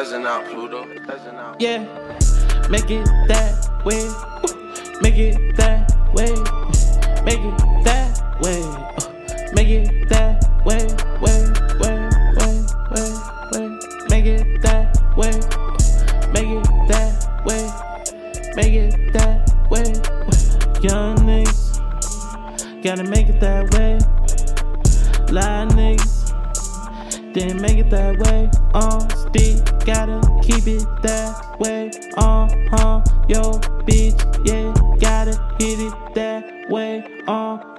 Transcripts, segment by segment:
Doesn't out Pluto. Yeah, make it that way. Make it that way. Make it that way. Uh, Make it that way. Way, way, way, way, way. Make it that way. Make it that way. Make it that way. Young niggas gotta make it that way. Lie niggas didn't make it that way. Uh, still gotta keep it that way. Uh huh, yo, bitch, yeah, gotta hit it that way. Uh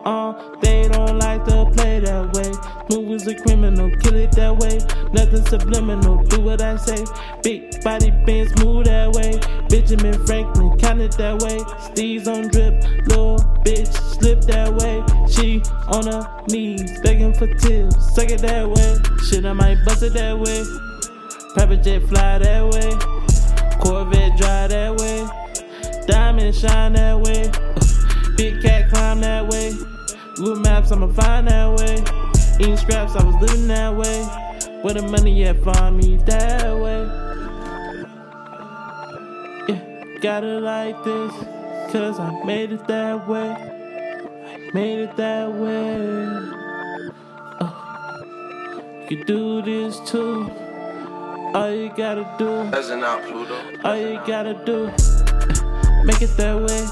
don't like to play that way. Move as a criminal, kill it that way. Nothing subliminal, do what I say. Big body Benz, move that way. Benjamin Franklin, count it that way. Steez on drip, little bitch, slip that way. She on her knees, begging for tips, suck it that way. Shit, I might bust it that way. Private jet fly that way. Corvette drive that way. Diamond shine that way. Uh, Big cat climb that way. Google maps, I'ma find that way. Eating scraps, I was living that way. Where the money at, find me that way. Yeah, got it like this, cause I made it that way. I made it that way. Uh, you do this too. All you gotta do. Out Pluto. All you gotta do, make it that way.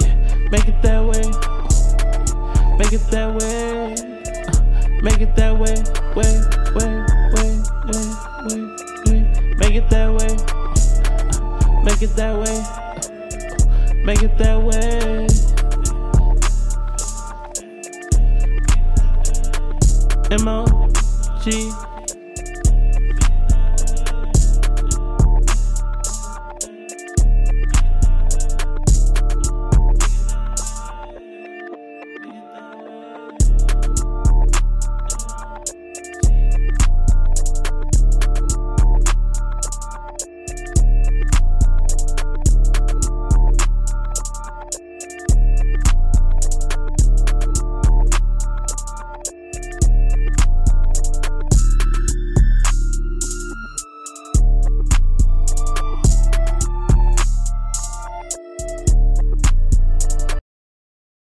Yeah, make it that way. Make it that way. Make it that way. Way, way, way, way, way, way. Make it that way. Make it that way. Make it that way. M O G